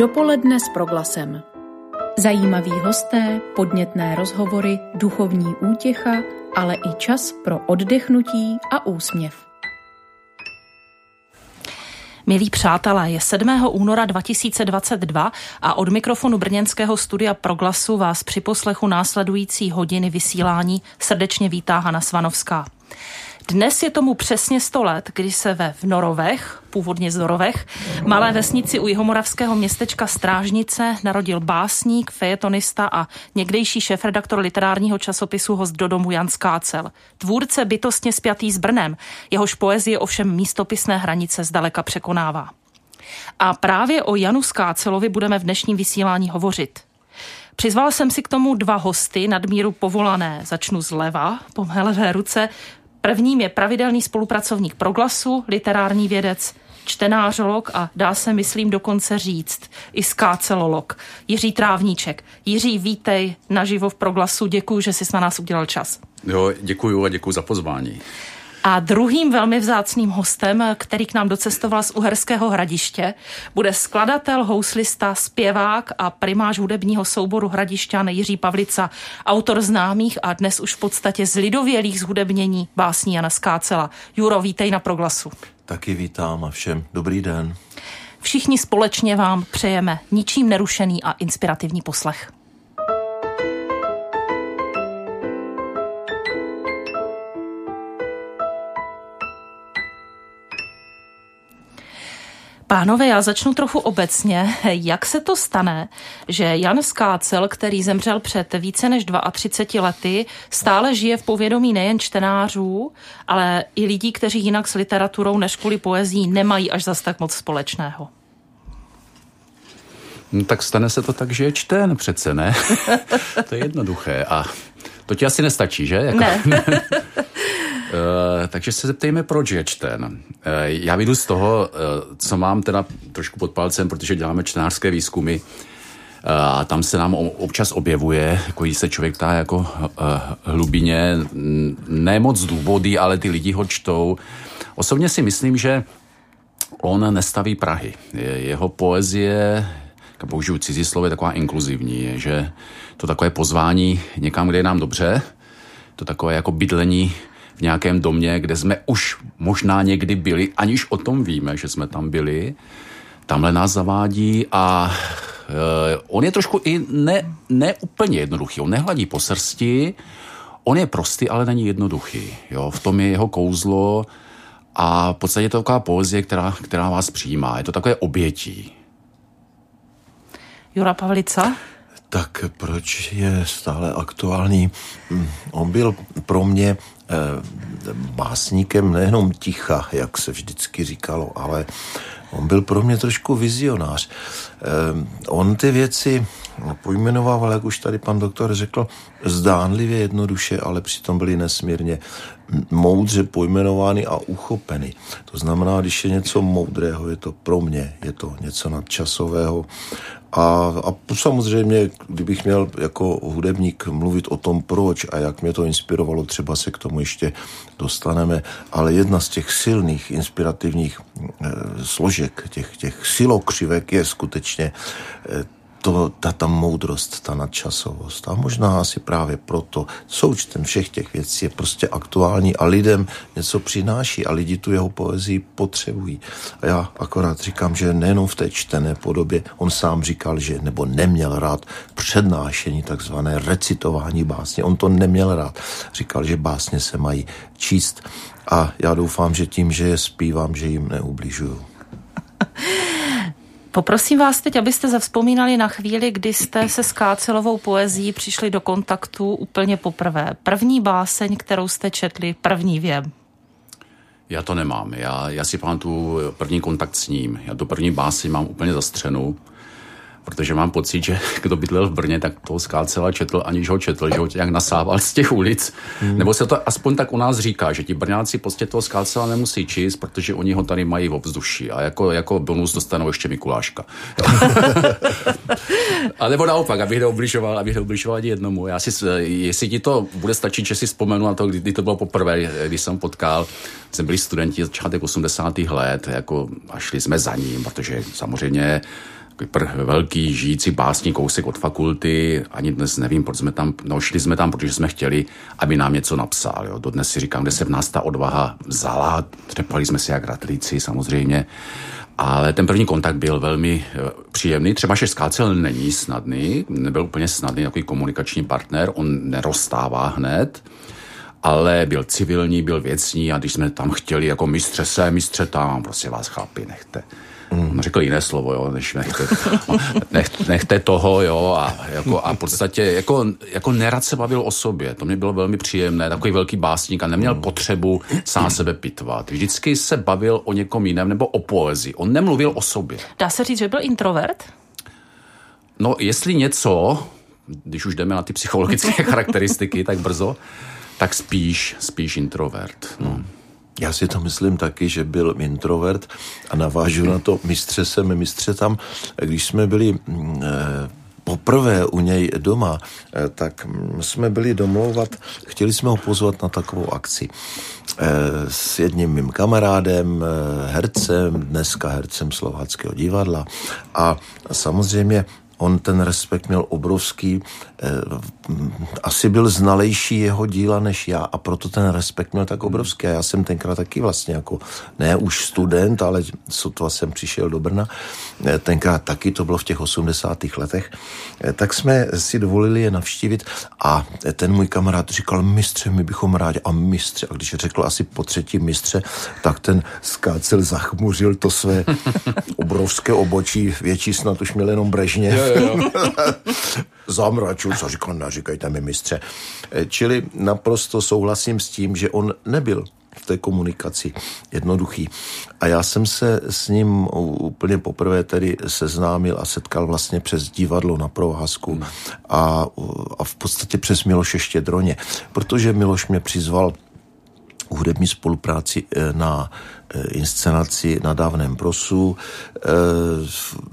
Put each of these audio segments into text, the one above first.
Dopoledne s proglasem. Zajímaví hosté, podnětné rozhovory, duchovní útěcha, ale i čas pro oddechnutí a úsměv. Milí přátelé, je 7. února 2022 a od mikrofonu brněnského studia Proglasu vás při poslechu následující hodiny vysílání srdečně vítá Hana Svanovská. Dnes je tomu přesně 100 let, kdy se ve Vnorovech, původně z Norovech, malé vesnici u jihomoravského městečka Strážnice narodil básník, fejetonista a někdejší šéfredaktor literárního časopisu Host do domu Jan Skácel. Tvůrce bytostně spjatý s Brnem, jehož poezie ovšem místopisné hranice zdaleka překonává. A právě o Janu Skácelovi budeme v dnešním vysílání hovořit. Přizval jsem si k tomu dva hosty, nadmíru povolané. Začnu zleva, po mé levé ruce, Prvním je pravidelný spolupracovník Proglasu, literární vědec, čtenářolog a dá se, myslím, dokonce říct i skácelolog. Jiří Trávníček. Jiří, vítej naživo v Proglasu. Děkuji, že jsi na nás udělal čas. Jo, děkuji a děkuji za pozvání. A druhým velmi vzácným hostem, který k nám docestoval z Uherského hradiště, bude skladatel, houslista, zpěvák a primář hudebního souboru Hradišťan Jiří Pavlica, autor známých a dnes už v podstatě zlidovělých zhudebnění básní Jana Skácela. Juro, vítej na Proglasu. Taky vítám a všem dobrý den. Všichni společně vám přejeme ničím nerušený a inspirativní poslech. Pánové, já začnu trochu obecně. Jak se to stane, že Jan Skácel, který zemřel před více než 32 lety, stále žije v povědomí nejen čtenářů, ale i lidí, kteří jinak s literaturou než kvůli poezí nemají až zas tak moc společného? No, tak stane se to tak, že je čten přece, ne? to je jednoduché. A to ti asi nestačí, že? Jako... Ne. Uh, takže se zeptejme, proč je čten. Uh, já vyjdu z toho, uh, co mám teda trošku pod palcem, protože děláme čtenářské výzkumy a tam se nám občas objevuje, jako se člověk tá jako hlubině, ne moc důvody, ale ty lidi ho čtou. Osobně si myslím, že on nestaví Prahy. Jeho poezie, použiju cizí slovo, je taková inkluzivní, je, že to takové pozvání někam, kde je nám dobře, to takové jako bydlení v nějakém domě, kde jsme už možná někdy byli, aniž o tom víme, že jsme tam byli. Tamhle nás zavádí a uh, on je trošku i ne, ne úplně jednoduchý. On nehladí po srsti, on je prostý, ale není jednoduchý. Jo? V tom je jeho kouzlo a v podstatě je to taková poezie, která, která vás přijímá. Je to takové obětí. Jura Pavlica? Tak proč je stále aktuální? Hm, on byl pro mě Eh, básníkem nejenom ticha, jak se vždycky říkalo, ale on byl pro mě trošku vizionář. Eh, on ty věci pojmenovával, jak už tady pan doktor řekl, zdánlivě jednoduše, ale přitom byly nesmírně moudře pojmenovány a uchopeny. To znamená, když je něco moudrého, je to pro mě, je to něco nadčasového a, a samozřejmě, kdybych měl jako hudebník mluvit o tom, proč a jak mě to inspirovalo, třeba se k tomu ještě dostaneme, ale jedna z těch silných inspirativních e, složek, těch, těch silokřivek je skutečně e, to, ta, ta moudrost, ta nadčasovost. A možná asi právě proto součtem všech těch věcí je prostě aktuální a lidem něco přináší a lidi tu jeho poezii potřebují. A já akorát říkám, že nejenom v té čtené podobě, on sám říkal, že nebo neměl rád přednášení, takzvané recitování básně. On to neměl rád. Říkal, že básně se mají číst. A já doufám, že tím, že je zpívám, že jim neubližuju. Poprosím vás teď, abyste zavzpomínali na chvíli, kdy jste se s Kácelovou poezí přišli do kontaktu úplně poprvé. První báseň, kterou jste četli, první věm. Já to nemám. Já, já si pamatuju první kontakt s ním. Já tu první básy mám úplně zastřenou protože mám pocit, že kdo bydlel v Brně, tak toho skácela četl, aniž ho četl, že ho nějak nasával z těch ulic. Hmm. Nebo se to aspoň tak u nás říká, že ti Brňáci prostě toho skácela nemusí číst, protože oni ho tady mají v obzduší a jako, jako bonus dostanou ještě Mikuláška. a nebo naopak, abych neobližoval, abych neobližoval ani jednomu. Já si, jestli ti to bude stačit, že si vzpomenu na to, kdy, kdy to bylo poprvé, když jsem potkal, jsme byli studenti začátek 80. let, jako a šli jsme za ním, protože samozřejmě velký žijící básní kousek od fakulty, ani dnes nevím, proč jsme tam, no šli jsme tam, protože jsme chtěli, aby nám něco napsal. Jo. Dodnes si říkám, kde se v nás ta odvaha vzala, třepali jsme si jak ratlíci samozřejmě, ale ten první kontakt byl velmi eh, příjemný. Třeba že Skácel není snadný, nebyl úplně snadný takový komunikační partner, on nerozstává hned, ale byl civilní, byl věcný a když jsme tam chtěli jako mistře se, mistře tam, prostě vás chlapi, nechte. Mm. On řekl jiné slovo, jo, než nechte, nech, nechte toho, jo, a, jako, a v podstatě jako, jako nerad se bavil o sobě, to mě bylo velmi příjemné, takový velký básník a neměl mm. potřebu sám sebe pitvat. Vždycky se bavil o někom jiném nebo o poezii, on nemluvil o sobě. Dá se říct, že byl introvert? No, jestli něco, když už jdeme na ty psychologické charakteristiky tak brzo, tak spíš, spíš introvert. No. Já si to myslím taky, že byl introvert a navážu na to mistře sem, mistře tam. Když jsme byli mm, eh, poprvé u něj doma, eh, tak jsme byli domlouvat, chtěli jsme ho pozvat na takovou akci eh, s jedním mým kamarádem, hercem, dneska hercem Slováckého divadla a samozřejmě on ten respekt měl obrovský, eh, asi byl znalejší jeho díla než já a proto ten respekt měl tak obrovský. A já jsem tenkrát taky vlastně jako, ne už student, ale sotva jsem přišel do Brna, eh, tenkrát taky, to bylo v těch 80. letech, eh, tak jsme si dovolili je navštívit a ten můj kamarád říkal, mistře, my bychom rádi, a mistře, a když řekl asi po třetí mistře, tak ten skácel zachmuřil to své obrovské obočí, větší snad už měl jenom brežně. Jo, jo, Zamračil, co říkal, neříkejte mi mistře. Eh, čili naprosto souhlasím s tím, že on nebyl v té komunikaci jednoduchý. A já jsem se s ním úplně poprvé tedy seznámil a setkal vlastně přes divadlo na provázku hmm. a, a v podstatě přes Miloše Štědroně, protože Miloš mě přizval hudební spolupráci eh, na inscenaci na dávném prosu. Eh,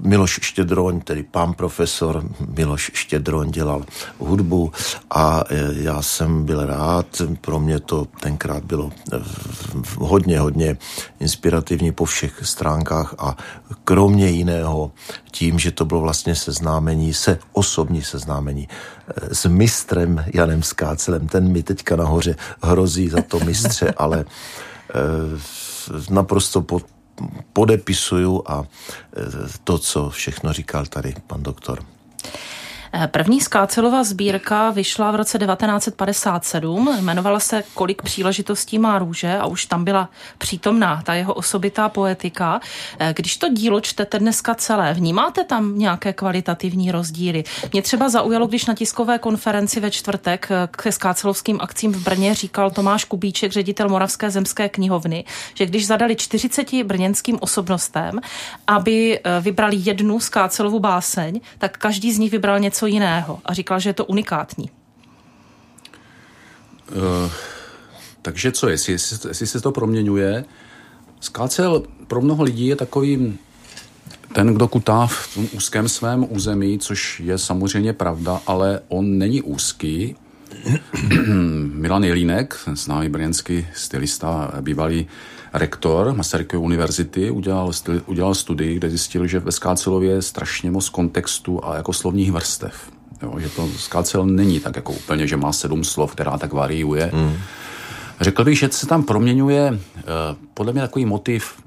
Miloš Štědroň, tedy pán profesor Miloš Štědroň dělal hudbu a eh, já jsem byl rád, pro mě to tenkrát bylo hodně, hodně inspirativní po všech stránkách a kromě jiného tím, že to bylo vlastně seznámení se, osobní seznámení s mistrem Janem Skácelem. Ten mi teďka nahoře hrozí za to mistře, ale naprosto pod, podepisuju a e, to, co všechno říkal tady pan doktor. Eh, první Skácelová sbírka vyšla v roce 1957, jmenovala se Kolik příležitostí má růže a už tam byla přítomná ta jeho osobitá poetika. Eh, když to dílo čtete dneska celé, vnímáte tam nějaké kvalitativní rozdíly? Mě třeba zaujalo, když na tiskové konferenci ve čtvrtek eh, ke skácelovským akcím v Brně říkal Tomáš Kubíček, ředitel Moravské zemské knihovny, že když zadali 40 brněnským osobnostem, aby vybrali jednu skácelovu báseň, tak každý z nich vybral něco jiného a říkal, že je to unikátní. Uh, takže co, jestli, jestli se to proměňuje? Skácel pro mnoho lidí je takovým ten, kdo kutá v tom úzkém svém území, což je samozřejmě pravda, ale on není úzký. Milan Jelínek, známý brněnský stylista, bývalý rektor Masarykovy univerzity, udělal, udělal studii, kde zjistil, že ve Skácelově je strašně moc kontextu a jako slovních vrstev. Jo, že to Skácel není tak jako úplně, že má sedm slov, která tak variuje. Mm. Řekl bych, že se tam proměňuje uh, podle mě takový motiv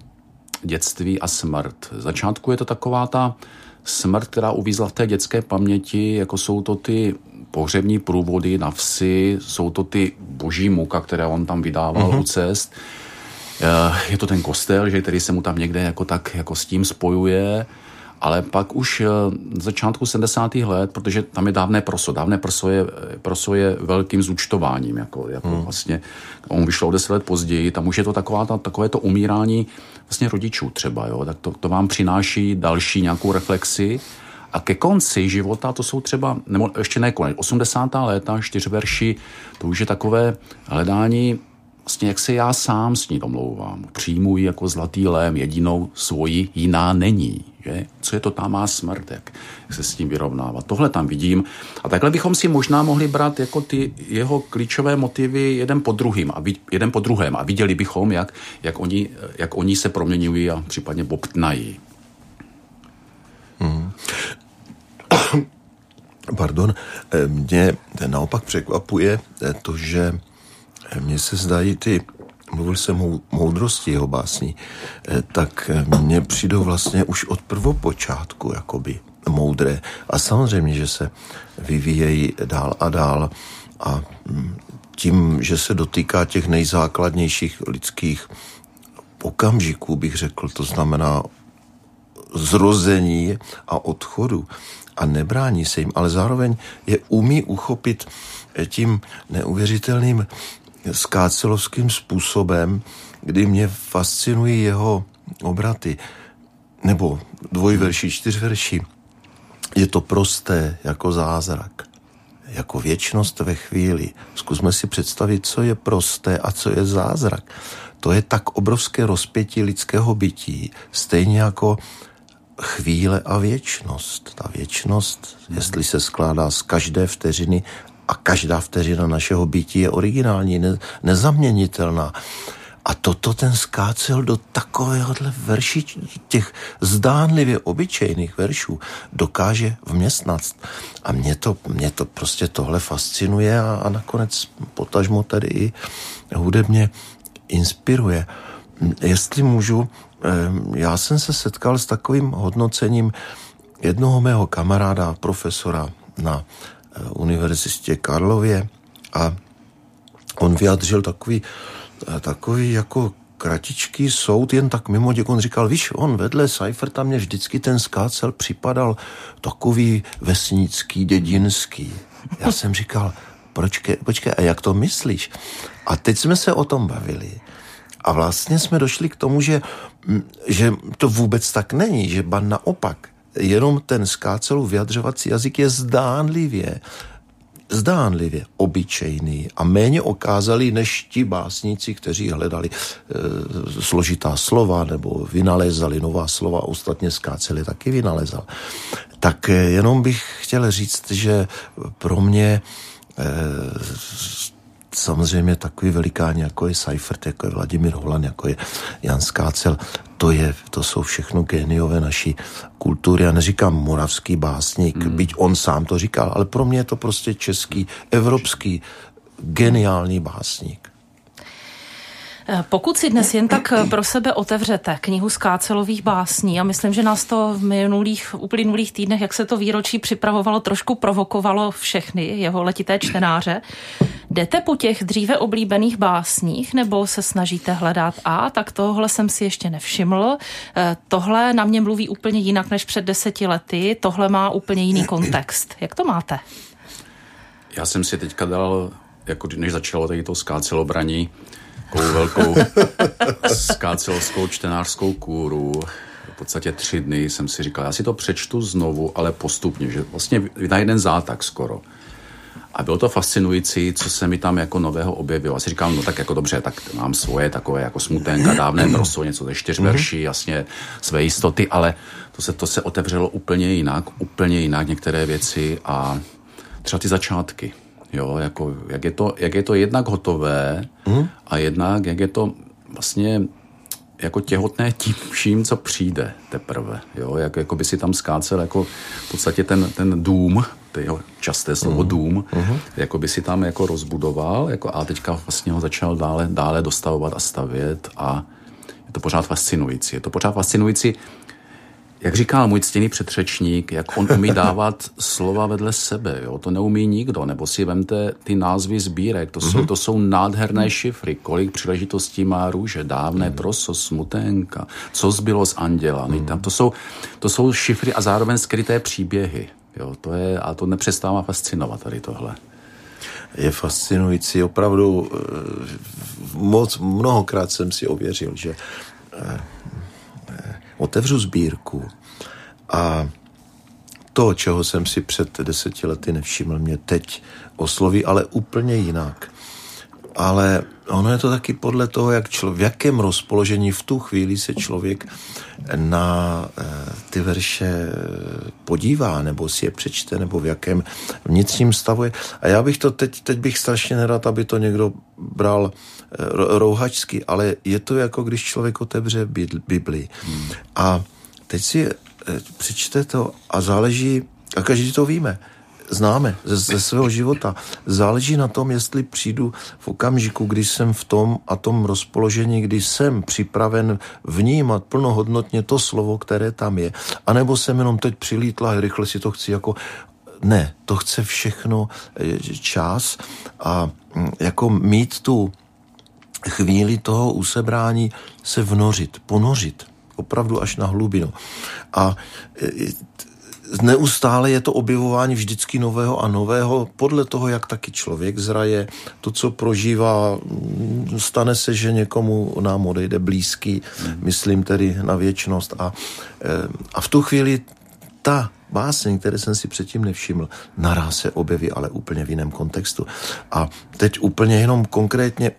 dětství a smrt. V začátku je to taková ta smrt, která uvízla v té dětské paměti, jako jsou to ty pohřební průvody na vsi, jsou to ty boží muka, které on tam vydával mm-hmm. u cest. Eh, je to ten kostel, že který se mu tam někde jako tak jako s tím spojuje, ale pak už v eh, začátku 70. let, protože tam je dávné proso, dávné proso je, proso je velkým zúčtováním, jako, jako hmm. vlastně, on vyšel o deset let později, tam už je to taková, ta, takové to umírání vlastně rodičů třeba, jo, tak to, to vám přináší další nějakou reflexi, a ke konci života, to jsou třeba, nebo ještě ne konec, 80. léta, čtyřverši, to už je takové hledání vlastně jak se já sám s ní domlouvám. Přijmu ji jako zlatý lém, jedinou svoji, jiná není. Že? Co je to ta má smrt, jak se s tím vyrovnávat. Tohle tam vidím. A takhle bychom si možná mohli brát jako ty jeho klíčové motivy jeden po druhým a jeden po druhém a viděli bychom, jak, jak, oni, jak oni se proměňují a případně bobtnají. Hmm. Pardon, mě naopak překvapuje to, že mně se zdají ty mluvil jsem o moudrosti jeho básní, tak mně přijdou vlastně už od prvopočátku jakoby moudré. A samozřejmě, že se vyvíjejí dál a dál a mm, tím, že se dotýká těch nejzákladnějších lidských okamžiků, bych řekl, to znamená zrození a odchodu a nebrání se jim, ale zároveň je umí uchopit tím neuvěřitelným skácelovským způsobem, kdy mě fascinují jeho obraty, nebo dvojverší, čtyřverší. Je to prosté jako zázrak, jako věčnost ve chvíli. Zkusme si představit, co je prosté a co je zázrak. To je tak obrovské rozpětí lidského bytí, stejně jako chvíle a věčnost. Ta věčnost, jestli se skládá z každé vteřiny a každá vteřina našeho bytí je originální, ne, nezaměnitelná. A toto ten skácel do takovéhohle verší, těch zdánlivě obyčejných veršů dokáže vměstnat. A mě to, mě to prostě tohle fascinuje a, a nakonec potažmo tady i hudebně inspiruje. Jestli můžu, já jsem se setkal s takovým hodnocením jednoho mého kamaráda, profesora na univerzitě Karlově a on vyjadřil takový takový jako kratičký soud, jen tak mimo děk, on říkal, víš, on vedle Seiferta mě vždycky ten skácel připadal takový vesnický, dědinský. Já jsem říkal, počkej, počkej, a jak to myslíš? A teď jsme se o tom bavili. A vlastně jsme došli k tomu, že, že to vůbec tak není, že ba naopak, jenom ten skácelů vyjadřovací jazyk je zdánlivě zdánlivě obyčejný a méně okázalý než ti básníci, kteří hledali e, složitá slova nebo vynalézali nová slova, ostatně skáceli taky vynalezal. Tak e, jenom bych chtěl říct, že pro mě e, samozřejmě takový velikáni, jako je Seifert, jako je Vladimír Holan, jako je Jan Skácel, to, je, to jsou všechno géniové naší kultury. Já neříkám moravský básník, hmm. byť on sám to říkal, ale pro mě je to prostě český, evropský, geniální básník. Eh, pokud si dnes jen tak eh, pro sebe otevřete knihu Skácelových básní, a myslím, že nás to v minulých, uplynulých týdnech, jak se to výročí připravovalo, trošku provokovalo všechny jeho letité čtenáře, jdete po těch dříve oblíbených básních, nebo se snažíte hledat a tak tohle jsem si ještě nevšiml, eh, tohle na mě mluví úplně jinak než před deseti lety, tohle má úplně jiný kontext. Jak to máte? Já jsem si teďka dal, jako než začalo tady to skácelobraní, takovou velkou skácelovskou čtenářskou kůru. V podstatě tři dny jsem si říkal, já si to přečtu znovu, ale postupně, že vlastně na jeden zátak skoro. A bylo to fascinující, co se mi tam jako nového objevilo. Asi říkám, no tak jako dobře, tak mám svoje takové jako smutenka, dávné proso, něco ze čtyř verší, jasně své jistoty, ale to se, to se otevřelo úplně jinak, úplně jinak některé věci a třeba ty začátky. Jo, jako, jak, je to, jak je to jednak hotové mm. a jednak jak je to vlastně jako těhotné tím vším, co přijde teprve. Jo, jak jako by si tam skácel jako v podstatě ten, ten dům, to jeho časté slovo mm. dům, mm. jako by si tam jako rozbudoval jako a teďka vlastně ho začal dále, dále dostavovat a stavět a je to pořád fascinující. Je to pořád fascinující jak říkal můj ctěný předřečník, jak on umí dávat slova vedle sebe, jo? to neumí nikdo, nebo si vemte ty názvy sbírek, to jsou, mm-hmm. to jsou nádherné šifry, kolik příležitostí má růže, dávné mm-hmm. proso, smuténka, co zbylo z anděla, mm-hmm. tam to jsou, to jsou šifry a zároveň skryté příběhy, jo? to je, a to nepřestává fascinovat tady tohle je fascinující. Opravdu eh, moc, mnohokrát jsem si ověřil, že eh, otevřu sbírku a to, čeho jsem si před deseti lety nevšiml, mě teď osloví, ale úplně jinak. Ale ono je to taky podle toho, jak člo, v jakém rozpoložení v tu chvíli se člověk na e, ty verše podívá, nebo si je přečte, nebo v jakém vnitřním stavu je. A já bych to teď, teď bych strašně nerad, aby to někdo bral rouhačsky, ale je to jako když člověk otevře Bibli. Hmm. A teď si eh, přečte to a záleží, a každý to víme, známe ze, ze svého života. Záleží na tom, jestli přijdu v okamžiku, kdy jsem v tom a tom rozpoložení, kdy jsem připraven vnímat plnohodnotně to slovo, které tam je, anebo jsem jenom teď přilítla a rychle si to chci jako ne, to chce všechno eh, čas a mm, jako mít tu chvíli toho usebrání se vnořit, ponořit opravdu až na hlubinu. A eh, neustále je to objevování vždycky nového a nového, podle toho, jak taky člověk zraje, to, co prožívá, mm, stane se, že někomu nám odejde blízký, myslím tedy na věčnost a, eh, a v tu chvíli ta báseň, které jsem si předtím nevšiml, naraz se objeví, ale úplně v jiném kontextu. A teď úplně jenom konkrétně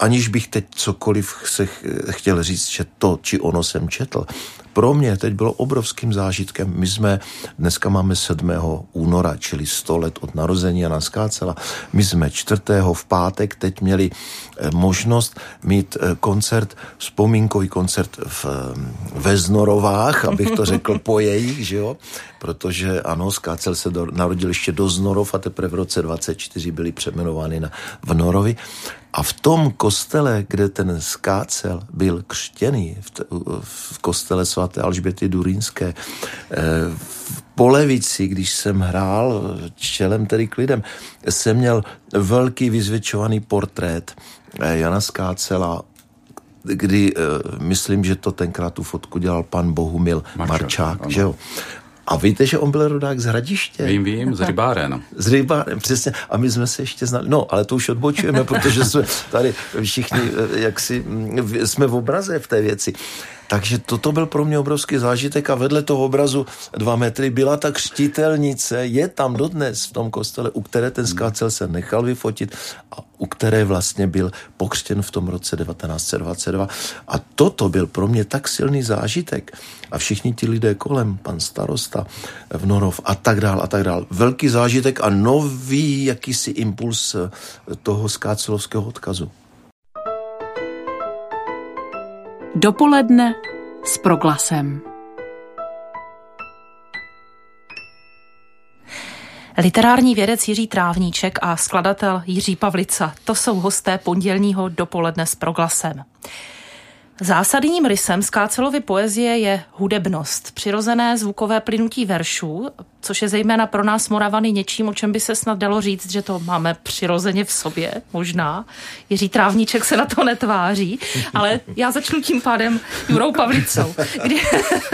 aniž bych teď cokoliv se chtěl říct, že to či ono jsem četl, pro mě teď bylo obrovským zážitkem. My jsme, dneska máme 7. února, čili 100 let od narození Jana Skácela. My jsme 4. v pátek teď měli eh, možnost mít eh, koncert, vzpomínkový koncert v, eh, ve Znorovách, abych to řekl po jejich, že jo? Protože ano, Skácel se do, narodil ještě do Znorov a teprve v roce 24 byli přeměnovány na v Norovi. A v tom kostele, kde ten skácel byl křtěný, v, t- v kostele svaté Alžběty Durínské, eh, v Polevici, když jsem hrál čelem tedy k lidem, jsem měl velký vyzvětšovaný portrét eh, Jana Skácela kdy uh, myslím, že to tenkrát tu fotku dělal pan Bohumil Marčák, Marčák že jo. A víte, že on byl rodák z Hradiště? Vím, vím, z Rybáren. Z Rybáren, přesně. A my jsme se ještě znali. No, ale to už odbočujeme, protože jsme tady všichni, eh, jak si, mm, jsme v obraze v té věci. Takže toto byl pro mě obrovský zážitek a vedle toho obrazu dva metry byla ta křtitelnice, je tam dodnes v tom kostele, u které ten skácel se nechal vyfotit a u které vlastně byl pokřtěn v tom roce 1922. A toto byl pro mě tak silný zážitek. A všichni ti lidé kolem, pan starosta v Norov a tak dál a tak dál. Velký zážitek a nový jakýsi impuls toho skácelovského odkazu. Dopoledne s proglasem. Literární vědec Jiří Trávníček a skladatel Jiří Pavlica. To jsou hosté pondělního dopoledne s proglasem. Zásadním rysem Skácelovy poezie je hudebnost, přirozené zvukové plynutí veršů, což je zejména pro nás Moravany něčím, o čem by se snad dalo říct, že to máme přirozeně v sobě, možná. Jiří Trávníček se na to netváří, ale já začnu tím pádem Jurou Pavlicou. Kdy,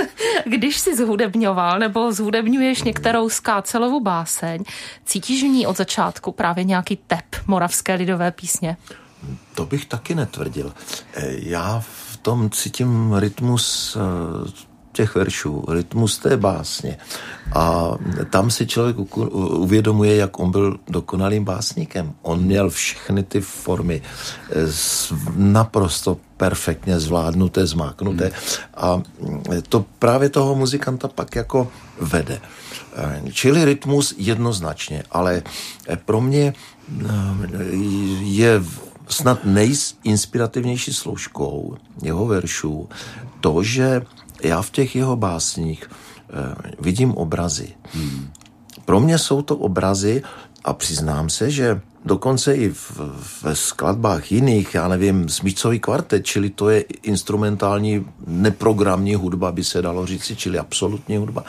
když si zhudebňoval nebo zhudebňuješ některou Skácelovu báseň, cítíš v ní od začátku právě nějaký tep moravské lidové písně? To bych taky netvrdil. Já tom cítím rytmus eh, těch veršů, rytmus té básně. A tam si člověk uvědomuje, jak on byl dokonalým básníkem. On měl všechny ty formy eh, naprosto perfektně zvládnuté, zmáknuté. A to právě toho muzikanta pak jako vede. Eh, čili rytmus jednoznačně, ale pro mě je snad nejinspirativnější složkou jeho veršů to, že já v těch jeho básních eh, vidím obrazy. Hmm. Pro mě jsou to obrazy a přiznám se, že dokonce i v, ve skladbách jiných, já nevím, smícový kvartet, čili to je instrumentální, neprogramní hudba, by se dalo říci, čili absolutní hudba,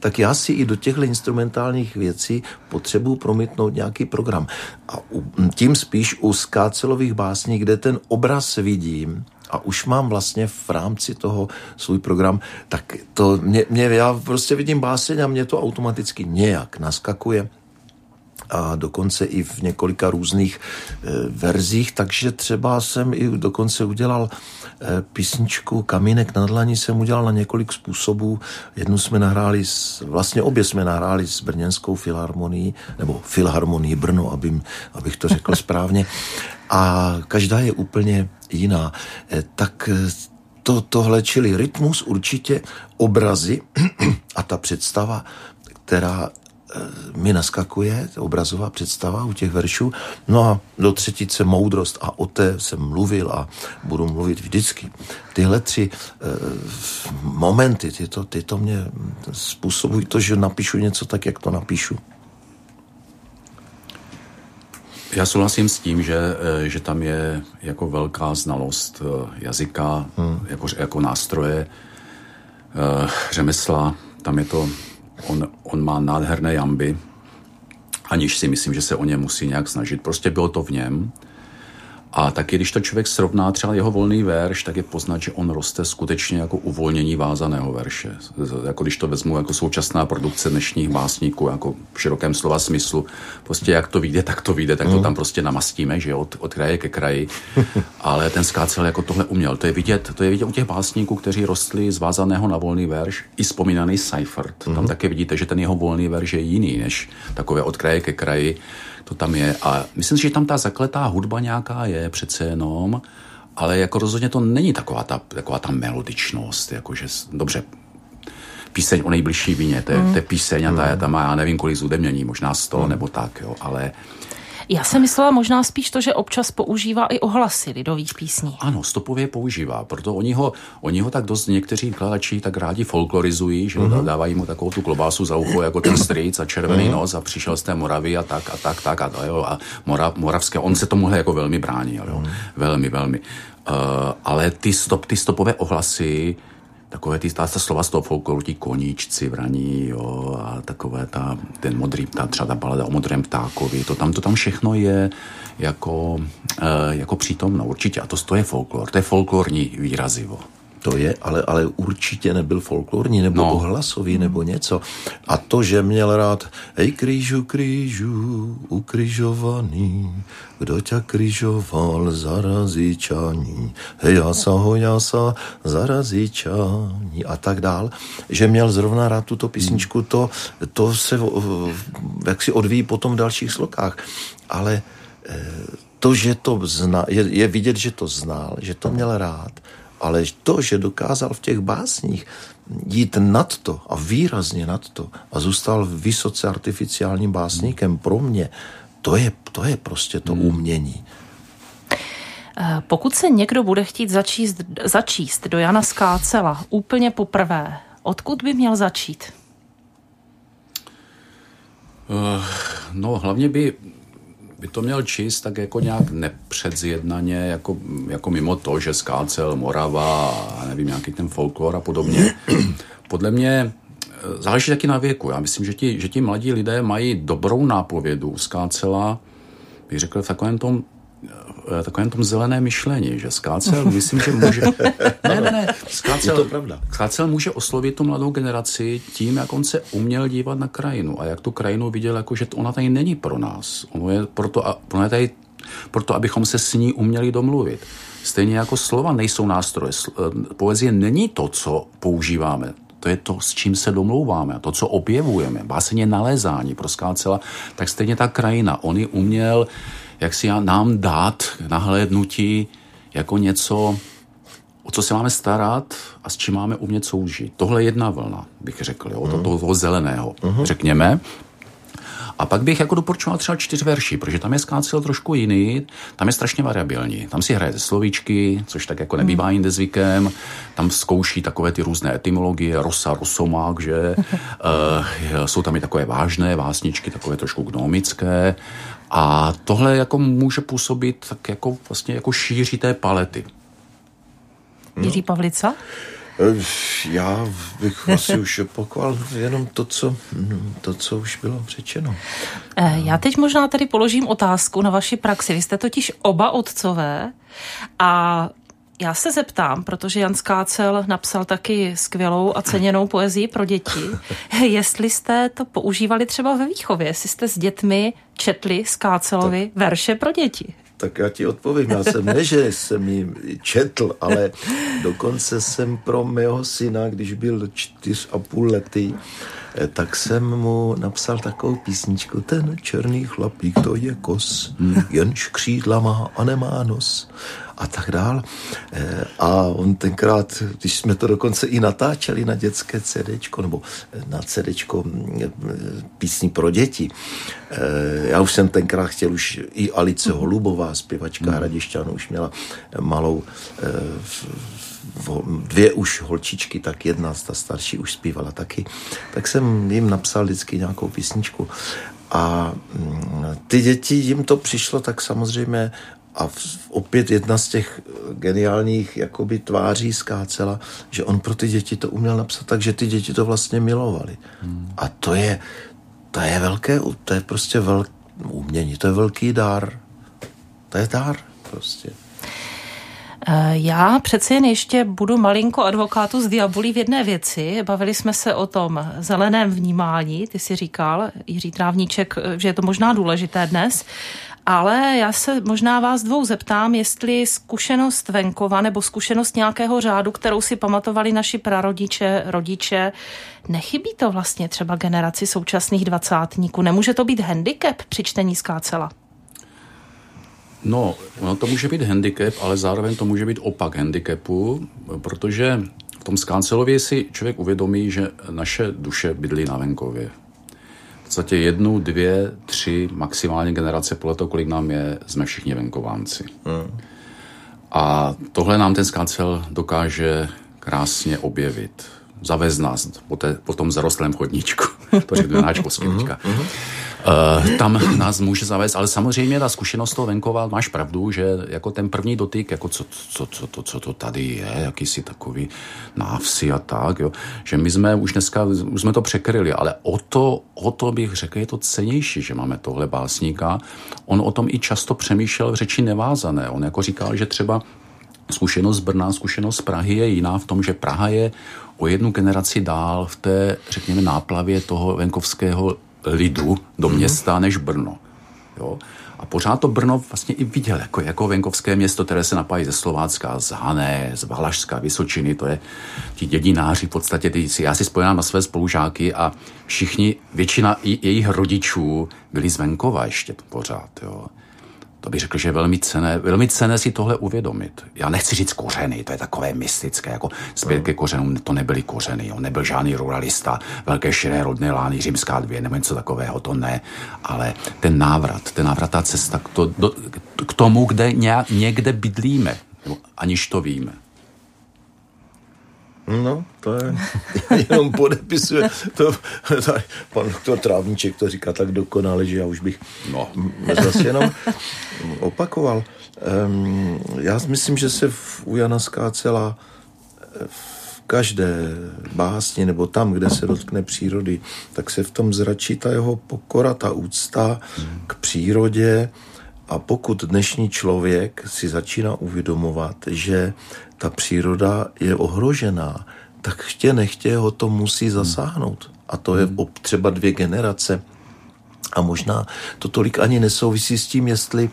tak já si i do těchto instrumentálních věcí potřebuji promítnout nějaký program. A tím spíš u skácelových básní, kde ten obraz vidím, a už mám vlastně v rámci toho svůj program, tak to mě, mě já prostě vidím báseň a mě to automaticky nějak naskakuje a dokonce i v několika různých e, verzích, takže třeba jsem i dokonce udělal e, písničku Kamínek na dlaní jsem udělal na několik způsobů. Jednu jsme nahráli, s, vlastně obě jsme nahráli s Brněnskou filharmonií, nebo Filharmonii Brno, abych, abych to řekl správně. A každá je úplně jiná. E, tak to, tohle, čili rytmus určitě, obrazy a ta představa, která mi naskakuje obrazová představa u těch veršů. No a do třetice moudrost a o té jsem mluvil a budu mluvit vždycky. Tyhle tři e, momenty, tyto, tyto mě způsobují to, že napíšu něco tak, jak to napíšu. Já souhlasím s tím, že, eh, že tam je jako velká znalost eh, jazyka, hmm. jako, jako nástroje, řemesla. Tam je to, on, on má nádherné jamby, aniž si myslím, že se o ně musí nějak snažit. Prostě bylo to v něm. A taky, když to člověk srovná třeba jeho volný verš, tak je poznat, že on roste skutečně jako uvolnění vázaného verše. Jako když to vezmu jako současná produkce dnešních básníků, jako v širokém slova smyslu, prostě jak to vyjde, tak to vyjde, tak to mhm. tam prostě namastíme, že od, od kraje ke kraji. Ale ten skácel jako tohle uměl. To je vidět, to je vidět u těch básníků, kteří rostli z vázaného na volný verš, i vzpomínaný Seifert. Tam mm. taky vidíte, že ten jeho volný verš je jiný, než takové od kraje ke kraji to tam je. A myslím si, že tam ta zakletá hudba nějaká je přece jenom, ale jako rozhodně to není taková ta, taková ta melodičnost, jakože, dobře, píseň o nejbližší víně, to je, mm. to je píseň a ta, ta má, já nevím, kolik zudemnění, možná sto mm. nebo tak, jo, ale já jsem myslela možná spíš to, že občas používá i ohlasy lidových písní. Ano, stopově používá, proto oni ho, oni ho tak dost někteří kladači tak rádi folklorizují, že mm-hmm. dávají mu takovou tu klobásu za ucho jako ten strýc a červený mm-hmm. nos a přišel z té Moravy a tak a tak, tak a, jo, a Mora, moravské, on se tomuhle jako velmi bránil, jo, mm-hmm. velmi, velmi. Uh, ale ty, stop, ty stopové ohlasy, takové ty, ta, slova z toho folkloru, ti koníčci vraní, jo, a takové ta, ten modrý, ta třeba ta balada o modrém ptákovi, to tam, to tam všechno je jako, e, jako přítomno, určitě. A to, to je folklor, to je folklorní výrazivo. To je, ale, ale určitě nebyl folklorní nebo no. ohlasový nebo něco. A to, že měl rád hej křížu, křížu, ukryžovaný, kdo tě křižoval, zarazí čání, hej jasa, ho jasa, zarazí čání a tak dál, že měl zrovna rád tuto písničku, to, to se jak si odvíjí potom v dalších slokách. Ale eh, to, že to zná, je, je vidět, že to znal, že to měl rád ale to, že dokázal v těch básních jít nad to a výrazně nad to a zůstal vysoce artificiálním básníkem pro mě, to je, to je prostě to hmm. umění. Eh, pokud se někdo bude chtít začíst, začíst do Jana Skácela úplně poprvé, odkud by měl začít? Uh, no, hlavně by by to měl číst tak jako nějak nepředzjednaně, jako, jako mimo to, že skácel Morava a nevím, nějaký ten folklor a podobně. Podle mě eh, záleží taky na věku. Já myslím, že ti, že ti mladí lidé mají dobrou nápovědu skácela, bych řekl, v takovém tom takovém tom zelené myšlení, že skácel, myslím, že může... Ne, ne, ne, skácel, je to pravda. skácel může oslovit tu mladou generaci tím, jak on se uměl dívat na krajinu a jak tu krajinu viděl, jako že ona tady není pro nás. Ono je proto, ono je tady proto, abychom se s ní uměli domluvit. Stejně jako slova nejsou nástroje. Eh, poezie není to, co používáme. To je to, s čím se domlouváme, to, co objevujeme. Báseň je nalézání pro skácela, tak stejně ta krajina. On ji uměl jak si nám dát nahlédnutí jako něco, o co se máme starat a s čím máme umět soužit. Tohle je jedna vlna, bych řekl, jo, uh-huh. toho, toho zeleného, uh-huh. řekněme. A pak bych jako doporučoval třeba čtyř verší, protože tam je skácel trošku jiný, tam je strašně variabilní. Tam si hraje ze slovíčky, což tak jako nebývá hmm. jinde zvykem. Tam zkouší takové ty různé etymologie, rosa, rosomák, že. uh, jsou tam i takové vážné vásničky, takové trošku gnomické. A tohle jako může působit tak jako vlastně jako šíří té palety. Jiří Pavlica? Eh, já bych asi už opakoval jenom to co, to, co už bylo řečeno. Eh, já teď možná tady položím otázku na vaši praxi. Vy jste totiž oba otcové a já se zeptám, protože Jan Skácel napsal taky skvělou a ceněnou poezii pro děti, jestli jste to používali třeba ve výchově, jestli jste s dětmi četli Skácelovi verše pro děti. Tak já ti odpovím, já jsem ne, že jsem ji četl, ale dokonce jsem pro mého syna, když byl čtyř a půl lety, eh, tak jsem mu napsal takovou písničku. Ten černý chlapík, to je kos, jenž křídla má a nemá nos a tak dál. Eh, a on tenkrát, když jsme to dokonce i natáčeli na dětské CD, nebo na CD mm, písní pro děti, eh, já už jsem tenkrát chtěl už i Alice Holubová, zpěvačka hmm. Hradišťanů, už měla malou eh, dvě už holčičky, tak jedna, ta starší už zpívala taky, tak jsem jim napsal vždycky nějakou písničku A mm, ty děti, jim to přišlo tak samozřejmě a opět jedna z těch geniálních jakoby tváří skácela, že on pro ty děti to uměl napsat tak, že ty děti to vlastně milovali. Hmm. A to je, to je velké, to je prostě velké umění, to je velký dár. To je dár prostě. Eh, já přece jen ještě budu malinko advokátu z diabolí v jedné věci. Bavili jsme se o tom zeleném vnímání. Ty si říkal, Jiří Trávníček, eh, že je to možná důležité dnes. Ale já se možná vás dvou zeptám, jestli zkušenost venkova nebo zkušenost nějakého řádu, kterou si pamatovali naši prarodiče, rodiče, nechybí to vlastně třeba generaci současných dvacátníků? Nemůže to být handicap při čtení skácela? No, no, to může být handicap, ale zároveň to může být opak handicapu, protože v tom Skancelově si člověk uvědomí, že naše duše bydlí na venkově. V podstatě jednu, dvě, tři, maximálně generace podle toho, kolik nám je, jsme všichni venkovánci. Hmm. A tohle nám ten Skancel dokáže krásně objevit. Zavez nás po, té, po tom zarostlém chodníčku. to řekne náš poskytníka. Mm-hmm. Uh, tam nás může zavést, ale samozřejmě ta zkušenost toho venkova, máš pravdu, že jako ten první dotyk, jako co, co, co, to, co to tady je, jakýsi takový návsi a tak, jo, že my jsme už dneska, už jsme to překryli, ale o to, o to bych řekl, je to cenější, že máme tohle básníka. On o tom i často přemýšlel v řeči nevázané. On jako říkal, že třeba zkušenost Brna, zkušenost Prahy je jiná v tom, že Praha je o jednu generaci dál v té, řekněme, náplavě toho venkovského lidu do mhm. města než Brno. Jo? A pořád to Brno vlastně i viděl jako, jako venkovské město, které se napájí ze Slovácka, z Hané, z Valašska, Vysočiny, to je ti dědináři v podstatě, ty, já si spojím na své spolužáky a všichni, většina jejich rodičů byli z venkova ještě pořád. Jo to bych řekl, že je velmi cené, velmi cené si tohle uvědomit. Já nechci říct kořeny, to je takové mystické, jako zpět ke kořenům, to nebyly kořeny, on nebyl žádný ruralista, velké širé rodné lány, římská dvě, nebo něco takového, to ne, ale ten návrat, ten návrat, ta cesta k, to, do, k tomu, kde nějak, někde bydlíme, aniž to víme. No, to je, jenom podepisuje, to, tady, pan doktor Trávníček to říká tak dokonale, že já už bych no. zase jenom opakoval. Um, já myslím, že se v, u Jana Skácela v každé básni nebo tam, kde se dotkne přírody, tak se v tom zračí ta jeho pokora, ta úcta hmm. k přírodě, a pokud dnešní člověk si začíná uvědomovat, že ta příroda je ohrožená, tak chtě nechtě ho to musí zasáhnout. A to je hmm. třeba dvě generace a možná to tolik ani nesouvisí s tím, jestli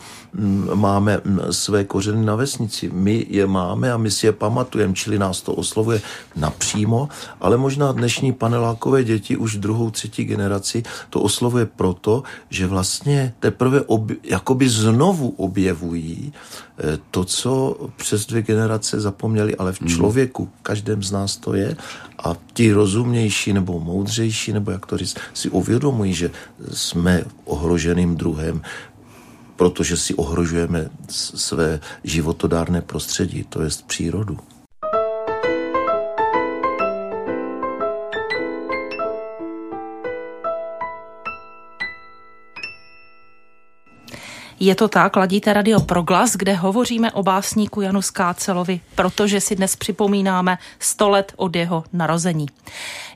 máme své kořeny na vesnici. My je máme a my si je pamatujeme, čili nás to oslovuje napřímo, ale možná dnešní panelákové děti už druhou, třetí generaci to oslovuje proto, že vlastně teprve obj- jakoby znovu objevují eh, to, co přes dvě generace zapomněli, ale v hmm. člověku, v každém z nás to je a ti rozumnější nebo moudřejší, nebo jak to říct, si uvědomují, že jsme ohroženým druhem, protože si ohrožujeme své životodárné prostředí, to je přírodu. Je to tak, ladíte Radio Proglas, kde hovoříme o básníku Janu Skácelovi, protože si dnes připomínáme 100 let od jeho narození.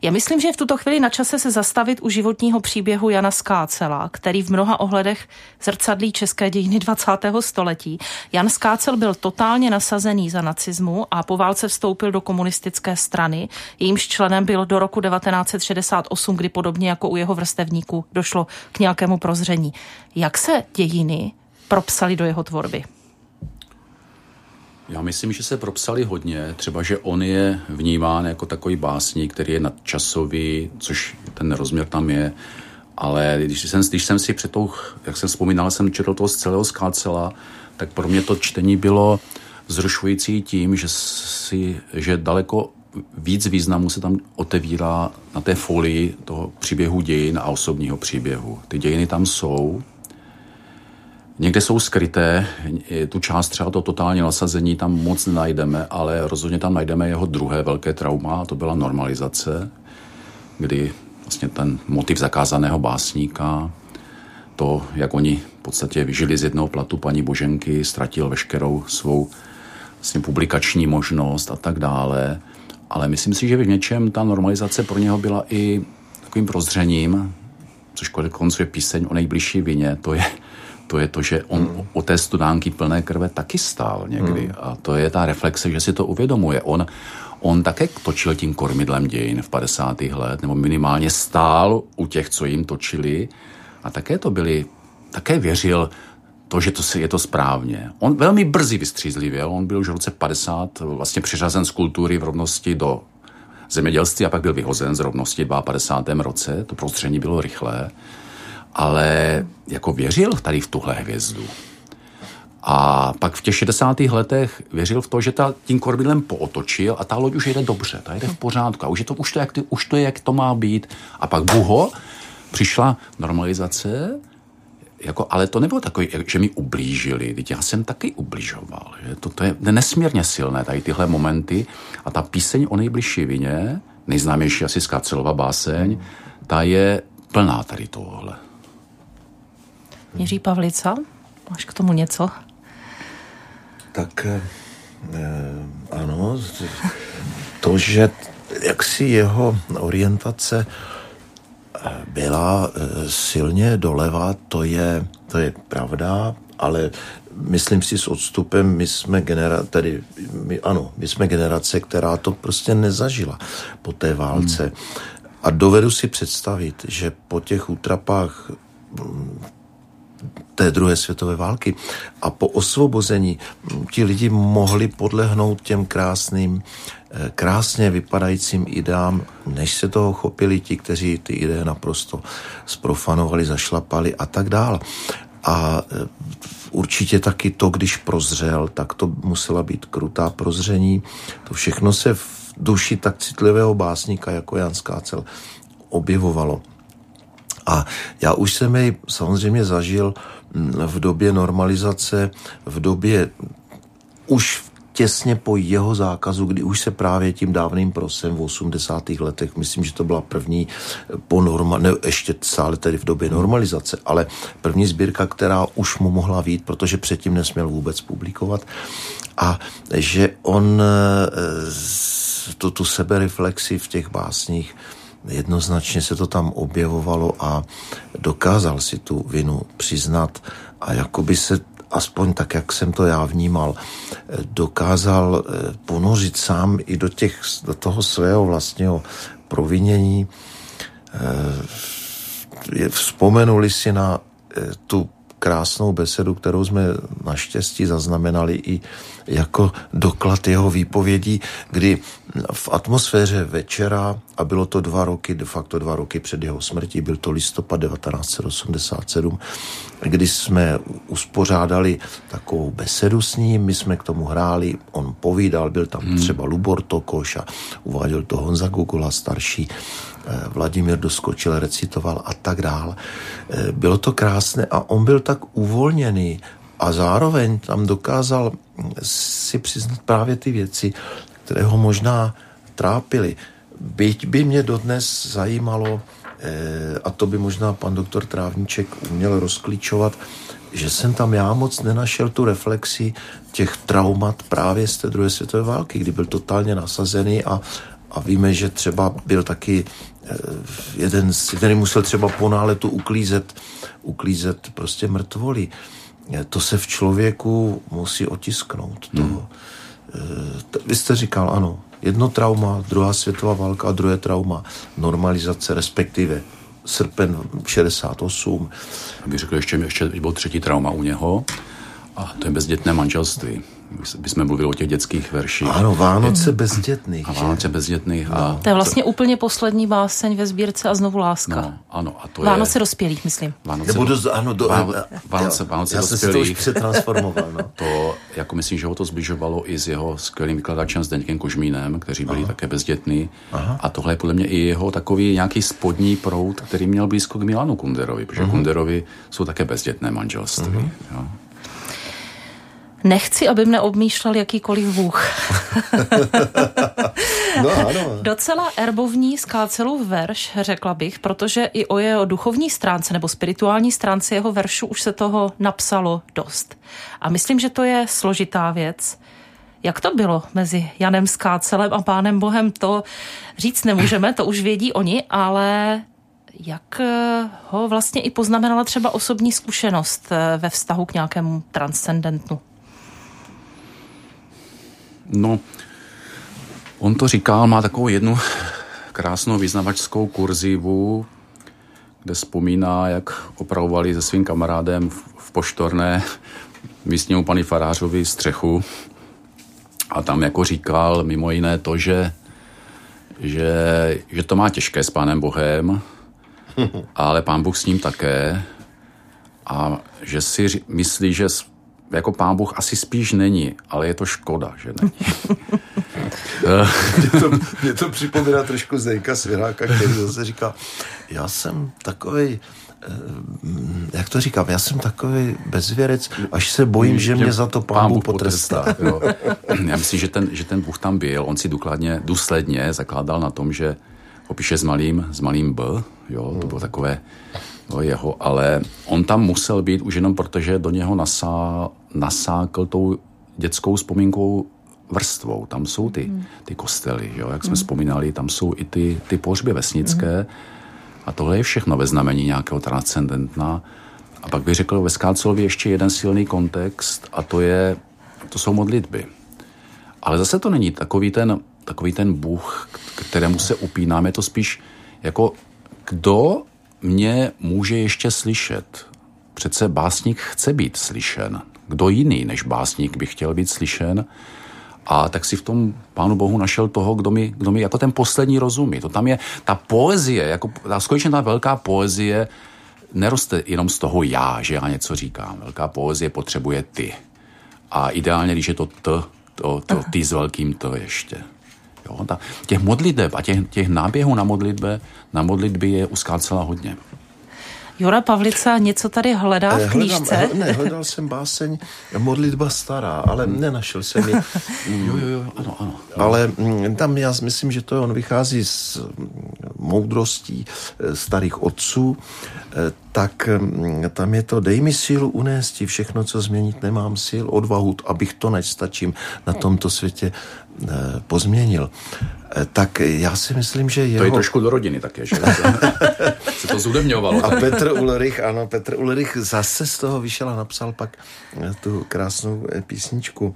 Já myslím, že je v tuto chvíli na čase se zastavit u životního příběhu Jana Skácela, který v mnoha ohledech zrcadlí české dějiny 20. století. Jan Skácel byl totálně nasazený za nacismu a po válce vstoupil do komunistické strany. Jejímž členem byl do roku 1968, kdy podobně jako u jeho vrstevníků došlo k nějakému prozření. Jak se dějiny propsali do jeho tvorby? Já myslím, že se propsali hodně. Třeba, že on je vnímán jako takový básník, který je nadčasový, což ten rozměr tam je. Ale když jsem, když jsem si před jak jsem vzpomínal, jsem četl toho z celého skácela, tak pro mě to čtení bylo zrušující tím, že, si, že daleko víc významu se tam otevírá na té folii toho příběhu dějin a osobního příběhu. Ty dějiny tam jsou, Někde jsou skryté, tu část třeba to totální nasazení tam moc nenajdeme, ale rozhodně tam najdeme jeho druhé velké trauma, a to byla normalizace, kdy vlastně ten motiv zakázaného básníka, to, jak oni v podstatě vyžili z jednoho platu paní Boženky, ztratil veškerou svou vlastně publikační možnost a tak dále. Ale myslím si, že v něčem ta normalizace pro něho byla i takovým prozřením, což konec je píseň o nejbližší vině, to je, to je to, že on hmm. o té studánky plné krve taky stál někdy. Hmm. A to je ta reflexe, že si to uvědomuje. On, on také točil tím kormidlem dějin v 50. let, nebo minimálně stál u těch, co jim točili. A také to byli, také věřil to, že to je to správně. On velmi brzy vystřízlivěl, on byl už v roce 50 vlastně přiřazen z kultury v rovnosti do zemědělství a pak byl vyhozen z rovnosti v 52. roce. To prostředí bylo rychlé, ale jako věřil tady v tuhle hvězdu. A pak v těch 60. letech věřil v to, že ta tím korbidlem pootočil a ta loď už jede dobře, ta jede v pořádku a už je to, už to, jak, ty, už to je, jak to má být. A pak buho, přišla normalizace jako, ale to nebylo takový, že mi ublížili, teď já jsem taky ubližoval. Že? To, to je nesmírně silné, tady tyhle momenty. A ta píseň o nejbližší vině, nejznámější asi Skácelova báseň, ta je plná tady tohle. Jiří Pavlica, máš k tomu něco? Tak eh, ano, to, že jaksi jeho orientace byla eh, silně doleva, to je, to je pravda, ale myslím si s odstupem, my jsme generace, tedy my, ano, my jsme generace, která to prostě nezažila po té válce. Hmm. A dovedu si představit, že po těch útrapách mm, té druhé světové války a po osvobození ti lidi mohli podlehnout těm krásným Eh, krásně vypadajícím ideám, než se toho chopili ti, kteří ty ideje naprosto sprofanovali, zašlapali a tak dál. A eh, určitě taky to, když prozřel, tak to musela být krutá prozření. To všechno se v duši tak citlivého básníka jako Jan Skácel objevovalo. A já už jsem jej samozřejmě zažil mm, v době normalizace, v době už těsně po jeho zákazu, kdy už se právě tím dávným prosem v 80. letech, myslím, že to byla první po norma, ne, ještě stále tedy v době normalizace, ale první sbírka, která už mu mohla vít, protože předtím nesměl vůbec publikovat a že on eh, tu, tu sebereflexi v těch básních jednoznačně se to tam objevovalo a dokázal si tu vinu přiznat a jakoby se aspoň tak, jak jsem to já vnímal, dokázal eh, ponořit sám i do, těch, do toho svého vlastního provinění. Eh, vzpomenuli si na eh, tu krásnou besedu, kterou jsme naštěstí zaznamenali i jako doklad jeho výpovědí, kdy v atmosféře večera, a bylo to dva roky, de facto dva roky před jeho smrtí, byl to listopad 1987, kdy jsme uspořádali takovou besedu s ním, my jsme k tomu hráli, on povídal, byl tam hmm. třeba Lubor Tokoš a uváděl to Honza Gugula starší, Vladimír doskočil, recitoval a tak dál. Eh, bylo to krásné a on byl tak uvolněný a zároveň tam dokázal si přiznat právě ty věci, které ho možná trápily. Byť by mě dodnes zajímalo, eh, a to by možná pan doktor Trávníček uměl rozklíčovat, že jsem tam já moc nenašel tu reflexi těch traumat právě z té druhé světové války, kdy byl totálně nasazený a, a víme, že třeba byl taky eh, jeden, který musel třeba po náletu uklízet, uklízet prostě mrtvoli to se v člověku musí otisknout. To, hmm. to, vy jste říkal, ano, jedno trauma, druhá světová válka a druhé trauma, normalizace, respektive srpen 68. Bych řekl, ještě, ještě bylo třetí trauma u něho a to je bezdětné manželství bychom mluvili o těch dětských verších. Ano, Vánoce bezdětných. A Vánoce bezdětných. A no. To je vlastně to... úplně poslední báseň ve sbírce a znovu láska. No, ano, a to Vánoce je... dospělých, myslím. Vánoce, Nebo do, ano, do, Vánoce, Vánoce, Vánoce já dospělých. Já jsem si to už přetransformoval. No. to, jako myslím, že ho to zbližovalo i s jeho skvělým vykladačem Zdeňkem Kožmínem, kteří byli Aha. také bezdětní. Aha. A tohle je podle mě i jeho takový nějaký spodní proud, který měl blízko k Milanu Kunderovi, protože uh-huh. Kunderovi jsou také bezdětné manželství. Uh-huh. Jo. Nechci, aby mne obmýšlel jakýkoliv Bůh. no ano. Docela erbovní skácelův verš, řekla bych, protože i o jeho duchovní stránce nebo spirituální stránce jeho veršu už se toho napsalo dost. A myslím, že to je složitá věc. Jak to bylo mezi Janem Skácelem a Pánem Bohem, to říct nemůžeme, to už vědí oni, ale jak eh, ho vlastně i poznamenala třeba osobní zkušenost eh, ve vztahu k nějakému transcendentnu? No, on to říkal, má takovou jednu krásnou vyznavačskou kurzivu, kde vzpomíná, jak opravovali se svým kamarádem v poštorné místnímu pany farářovi střechu. A tam jako říkal mimo jiné to, že, že, že to má těžké s pánem Bohem, ale pán Bůh s ním také. A že si myslí, že jako pán Bůh asi spíš není, ale je to škoda, že není. mě, to, mě to připomíná trošku Zdejka Svěráka, který zase říká, já jsem takový eh, jak to říkám, já jsem takový bezvěrec, až se bojím, že mě za to pán, pán Bůh potrestá. potrestá Já myslím, že ten, že ten Bůh tam byl, on si důkladně, důsledně zakládal na tom, že ho píše s malým, s malým B, jo, to bylo takové no, jeho, ale on tam musel být už jenom protože do něho nasá, nasákl tou dětskou vzpomínkou vrstvou. Tam jsou ty, ty kostely, jo, jak jsme mm. vzpomínali, tam jsou i ty, ty pohřby vesnické. Mm. A tohle je všechno ve znamení nějakého transcendentna. A pak bych řekl ve Skácelově ještě jeden silný kontext a to je, to jsou modlitby. Ale zase to není takový ten, takový ten Bůh, kterému se upínáme, to spíš jako kdo mě může ještě slyšet. Přece básník chce být slyšen. Kdo jiný než básník by chtěl být slyšen? A tak si v tom Pánu Bohu našel toho, kdo mi, kdo mi jako ten poslední rozumí. To tam je, ta poezie, jako ta skutečně ta velká poezie neroste jenom z toho já, že já něco říkám. Velká poezie potřebuje ty. A ideálně, když je to t, to, to ty s velkým t ještě. Jo, ta, těch modliteb a těch, těch náběhů na modlitbě, na modlitby je u Skácela hodně. Jura Pavlica něco tady hledá v eh, knížce. Hledám, ne, hledal jsem báseň Modlitba stará, ale nenašel jsem ji. jo, jo, jo, ano, ano. Ale mm, tam já myslím, že to on vychází z mm, moudrostí eh, starých otců, eh, tak mm, tam je to dej mi sílu unést všechno, co změnit nemám sil, odvahu, abych to nestačím na tomto světě pozměnil. Tak já si myslím, že jeho... To je trošku do rodiny také, že? se to zudemňovalo. A Petr Ulrich, ano, Petr Ulrich zase z toho vyšel a napsal pak tu krásnou písničku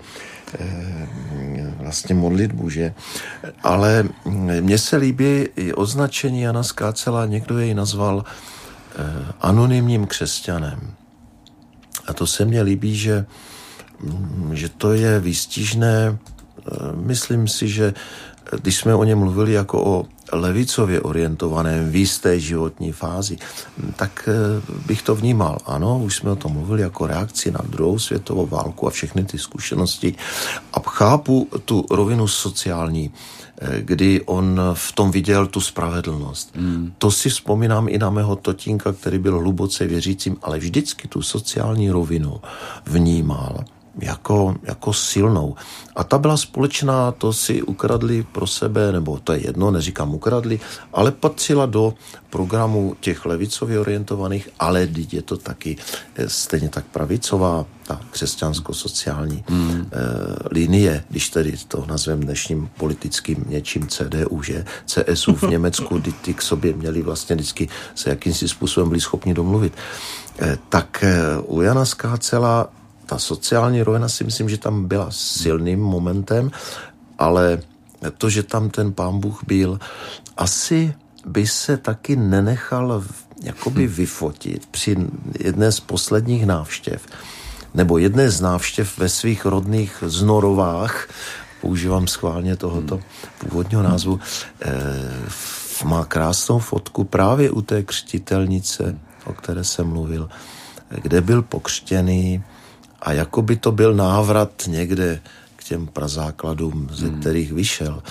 vlastně modlitbu, že? Ale mně se líbí i označení Jana Skácela, někdo jej nazval anonymním křesťanem. A to se mně líbí, že, že to je výstižné. Myslím si, že když jsme o něm mluvili jako o levicově orientovaném v jisté životní fázi, tak eh, bych to vnímal. Ano, už jsme o tom mluvili jako reakci na druhou světovou válku a všechny ty zkušenosti. A chápu tu rovinu sociální, eh, kdy on v tom viděl tu spravedlnost. Hmm. To si vzpomínám i na mého totínka, který byl hluboce věřícím, ale vždycky tu sociální rovinu vnímal jako, jako silnou. A ta byla společná, to si ukradli pro sebe, nebo to je jedno, neříkám ukradli, ale patřila do programu těch levicově orientovaných, ale je to taky eh, stejně tak pravicová, ta křesťansko-sociální mm. e, linie, když tedy to nazvem dnešním politickým něčím CDU, že CSU v Německu, kdy ty k sobě měli vlastně vždycky se jakýmsi způsobem byli schopni domluvit. E, tak e, u Jana Skácela ta sociální rovina si myslím, že tam byla silným momentem, ale to, že tam ten pán Bůh byl, asi by se taky nenechal jakoby hm. vyfotit při jedné z posledních návštěv, nebo jedné z návštěv ve svých rodných znorovách, používám schválně tohoto hm. původního názvu, eh, má krásnou fotku právě u té křtitelnice, o které jsem mluvil, kde byl pokřtěný a jako by to byl návrat někde k těm prazákladům, ze hmm. kterých vyšel.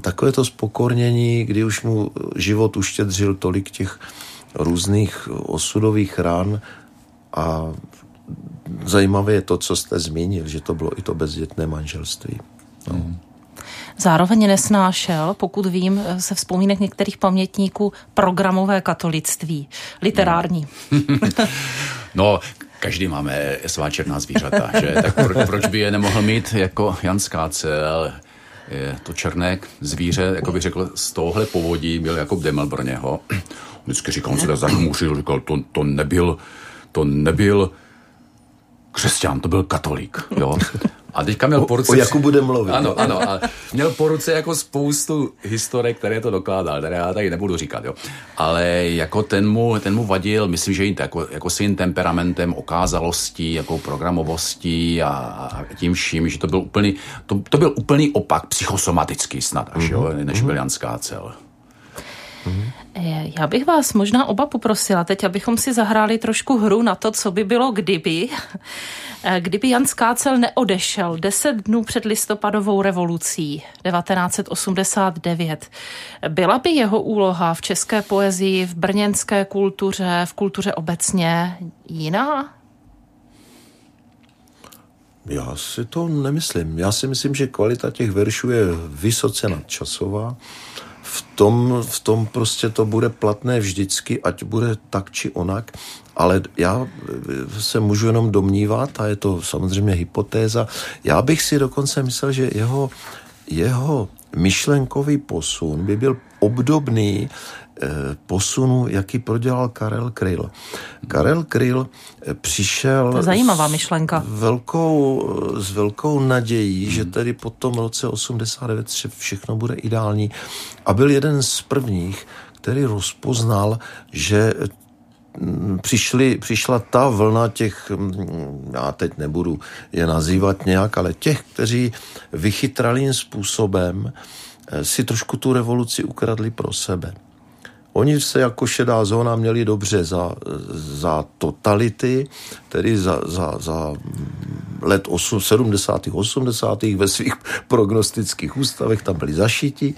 Takové to spokornění, kdy už mu život uštědřil tolik těch různých osudových ran a zajímavé je to, co jste zmínil, že to bylo i to bezdětné manželství. No. Hmm. Zároveň nesnášel, pokud vím, se vzpomínek některých pamětníků, programové katolictví, literární. no, každý máme svá černá zvířata, že? Tak pro, proč by je nemohl mít jako Jan Skácel, je to černé zvíře, jako bych řekl, z tohohle povodí byl jako Demel pro něho. Vždycky říkal, on se tak zahmuřil, říkal, to, to nebyl, to nebyl křesťan, to byl katolík, jo. A teďka měl po ruce... O, o Jaku bude mluvit. Ano, ano. A měl po ruce jako spoustu historek, které to dokládal, které já tady nebudu říkat, jo. Ale jako ten mu, ten mu vadil, myslím, že jim jako, jako svým temperamentem, okázalostí, jako programovostí a, a tím vším, že to byl úplný, to, to byl úplný opak, psychosomatický snad až, mm-hmm. jo, než byl Jan Skácel. Mm-hmm. Já bych vás možná oba poprosila teď, abychom si zahráli trošku hru na to, co by bylo kdyby. Eh, kdyby Jan Skácel neodešel deset dnů před listopadovou revolucí 1989, byla by jeho úloha v české poezii, v brněnské kultuře, v kultuře obecně jiná? Já si to nemyslím. Já si myslím, že kvalita těch veršů je vysoce nadčasová v tom, v tom prostě to bude platné vždycky, ať bude tak či onak, ale já se můžu jenom domnívat, a je to samozřejmě hypotéza, já bych si dokonce myslel, že jeho, jeho myšlenkový posun by byl obdobný Eh, posunu, jaký prodělal Karel Kryl. Karel Kryl eh, přišel... To zajímavá myšlenka. S velkou, eh, s velkou nadějí, hmm. že tedy po tom roce 89 všechno bude ideální. A byl jeden z prvních, který rozpoznal, že mm, přišli, přišla ta vlna těch, mm, já teď nebudu je nazývat nějak, ale těch, kteří vychytralým způsobem si trošku tu revoluci ukradli pro sebe. Oni se jako šedá zóna měli dobře za, za totality, tedy za, za, za let 8, 70. 80. ve svých prognostických ústavech tam byli zašiti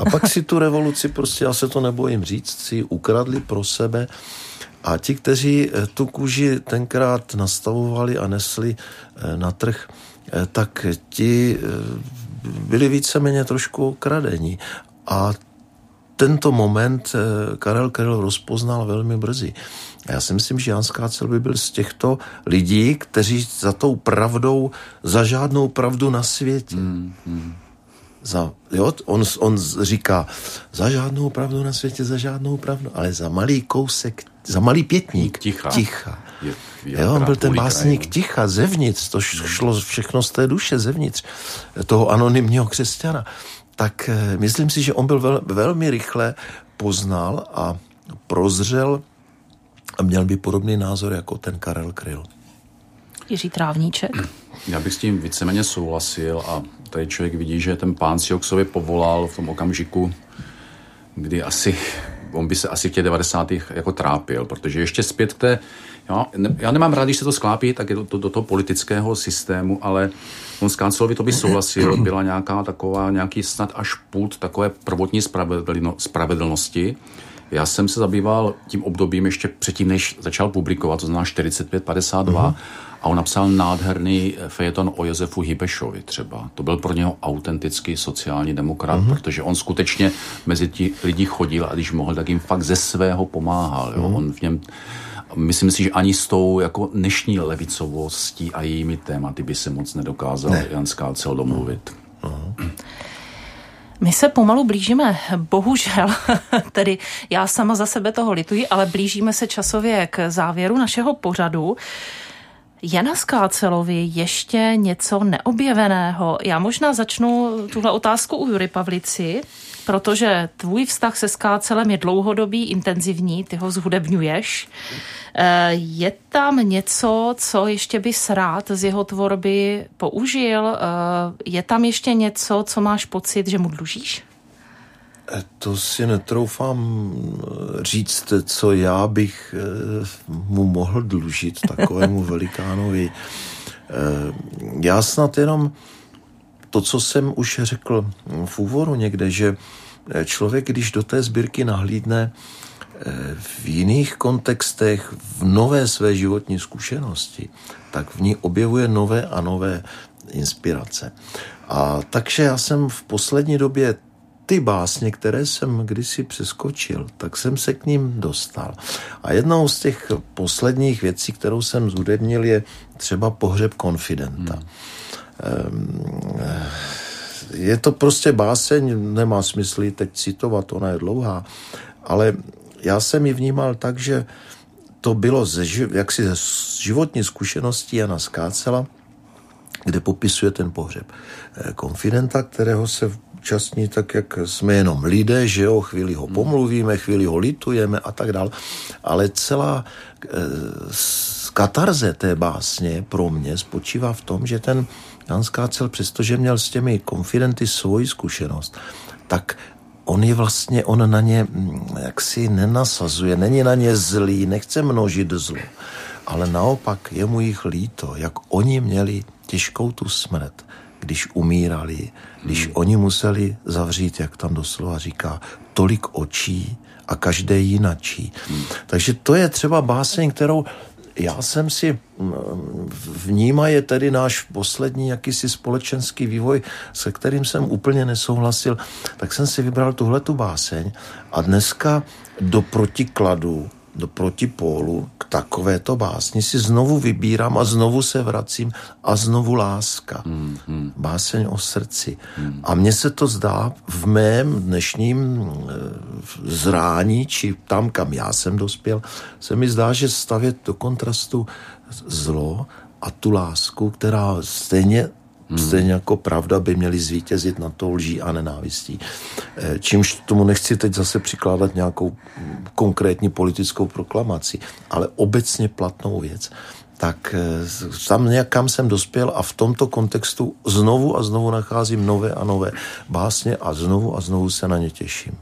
a pak si tu revoluci prostě, já se to nebojím říct, si ukradli pro sebe a ti, kteří eh, tu kůži tenkrát nastavovali a nesli eh, na trh, eh, tak ti byli víceméně trošku okradení. A tento moment eh, Karel Karel rozpoznal velmi brzy. A já si myslím, že Jan Skácel by byl z těchto lidí, kteří za tou pravdou, za žádnou pravdu na světě. Mm, mm. Za, jo, on, on říká, za žádnou pravdu na světě, za žádnou pravdu, ale za malý kousek, za malý pětník ticha. ticha. Je, je jo, on byl ten básník kraj, ticha, zevnitř, to šlo všechno z té duše, zevnitř toho anonymního křesťana tak eh, myslím si, že on byl vel, velmi rychle poznal a prozřel a měl by podobný názor jako ten Karel Kryl. Jiří Trávníček. Já bych s tím víceméně souhlasil a tady člověk vidí, že ten pán si ho k sobě povolal v tom okamžiku, kdy asi, on by se asi v těch 90. jako trápil, protože ještě zpět k té, já, ne, já nemám rád, když se to sklápí, tak je to, to do toho politického systému, ale on s Kancelovi to by souhlasil, byla nějaká taková, nějaký snad až pult takové prvotní spravedlnosti. Já jsem se zabýval tím obdobím ještě předtím, než začal publikovat, to znamená 45-52, uh-huh. a on napsal nádherný fejeton o Josefu Hibešovi třeba. To byl pro něho autentický sociální demokrat, uh-huh. protože on skutečně mezi ti lidi chodil a když mohl, tak jim fakt ze svého pomáhal. Jo? Uh-huh. On v něm myslím si, že ani s tou jako dnešní levicovostí a jejími tématy by se moc nedokázal ne. Jan Skácel domluvit. Uh-huh. My se pomalu blížíme, bohužel, tedy já sama za sebe toho lituji, ale blížíme se časově k závěru našeho pořadu. Je na Skácelovi ještě něco neobjeveného? Já možná začnu tuhle otázku u Jury Pavlici, protože tvůj vztah se Skácelem je dlouhodobý, intenzivní, ty ho zhudebňuješ. Eh, je tam něco, co ještě bys rád z jeho tvorby použil? Eh, je tam ještě něco, co máš pocit, že mu dlužíš? Eh, to si netroufám říct, co já bych mu mohl dlužit takovému velikánovi. Já snad jenom to, co jsem už řekl v úvodu někde, že člověk, když do té sbírky nahlídne, v jiných kontextech, v nové své životní zkušenosti, tak v ní objevuje nové a nové inspirace. A takže já jsem v poslední době ty básně, které jsem kdysi přeskočil, tak jsem se k ním dostal. A jednou z těch posledních věcí, kterou jsem zhudebnil, je třeba pohřeb konfidenta. Hmm. Je to prostě báseň, nemá smysl teď citovat, ona je dlouhá, ale já jsem ji vnímal tak, že to bylo ze, jaksi ze životní zkušeností Jana Skácela, kde popisuje ten pohřeb eh, konfidenta, kterého se účastní tak, jak jsme jenom lidé, že jo, chvíli ho pomluvíme, chvíli ho litujeme a tak dál, ale celá e, katarze té básně pro mě spočívá v tom, že ten Jan Skácel, přestože měl s těmi konfidenty svoji zkušenost, tak on je vlastně, on na ně mm, jaksi nenasazuje, není na ně zlý, nechce množit zlo, ale naopak je mu jich líto, jak oni měli těžkou tu smrt, když umírali, když hmm. oni museli zavřít, jak tam doslova říká, tolik očí a každé jinačí. Hmm. Takže to je třeba báseň, kterou já jsem si vnímá je tedy náš poslední jakýsi společenský vývoj, se kterým jsem úplně nesouhlasil, tak jsem si vybral tuhle tu báseň a dneska do protikladu do protipólu takovéto básni si znovu vybírám a znovu se vracím a znovu láska. Hmm, hmm. Báseň o srdci. Hmm. A mně se to zdá v mém dnešním eh, zrání, či tam, kam já jsem dospěl, se mi zdá, že stavět do kontrastu zlo a tu lásku, která stejně Hmm. Stejně jako pravda by měly zvítězit na to lží a nenávistí. Eh, čímž tomu nechci teď zase přikládat nějakou konkrétní politickou proklamaci, ale obecně platnou věc tak eh, tam nějak jsem dospěl a v tomto kontextu znovu a znovu nacházím nové a nové básně a znovu a znovu se na ně těším.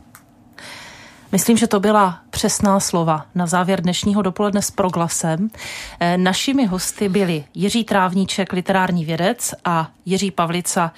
Myslím, že to byla přesná slova na závěr dnešního dopoledne s proglasem. Eh, našimi hosty byli Jiří Trávníček, literární vědec a Jiří Pavlica,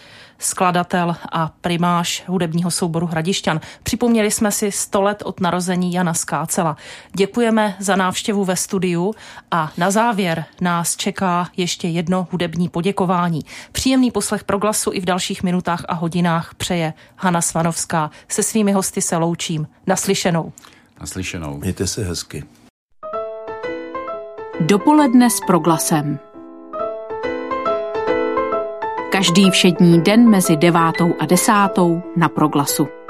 skladatel a primáš hudebního souboru Hradišťan. Připomněli jsme si 100 let od narození Jana Skácela. Děkujeme za návštěvu ve studiu a na závěr nás čeká ještě jedno hudební poděkování. Příjemný poslech proglasu i v dalších minutách a hodinách přeje Hana Svanovská. Se svými hosty se loučím. Naslyšenou. Naslyšenou. Mějte se hezky. Dopoledne s proglasem. Každý všední den mezi devátou a desátou na proglasu.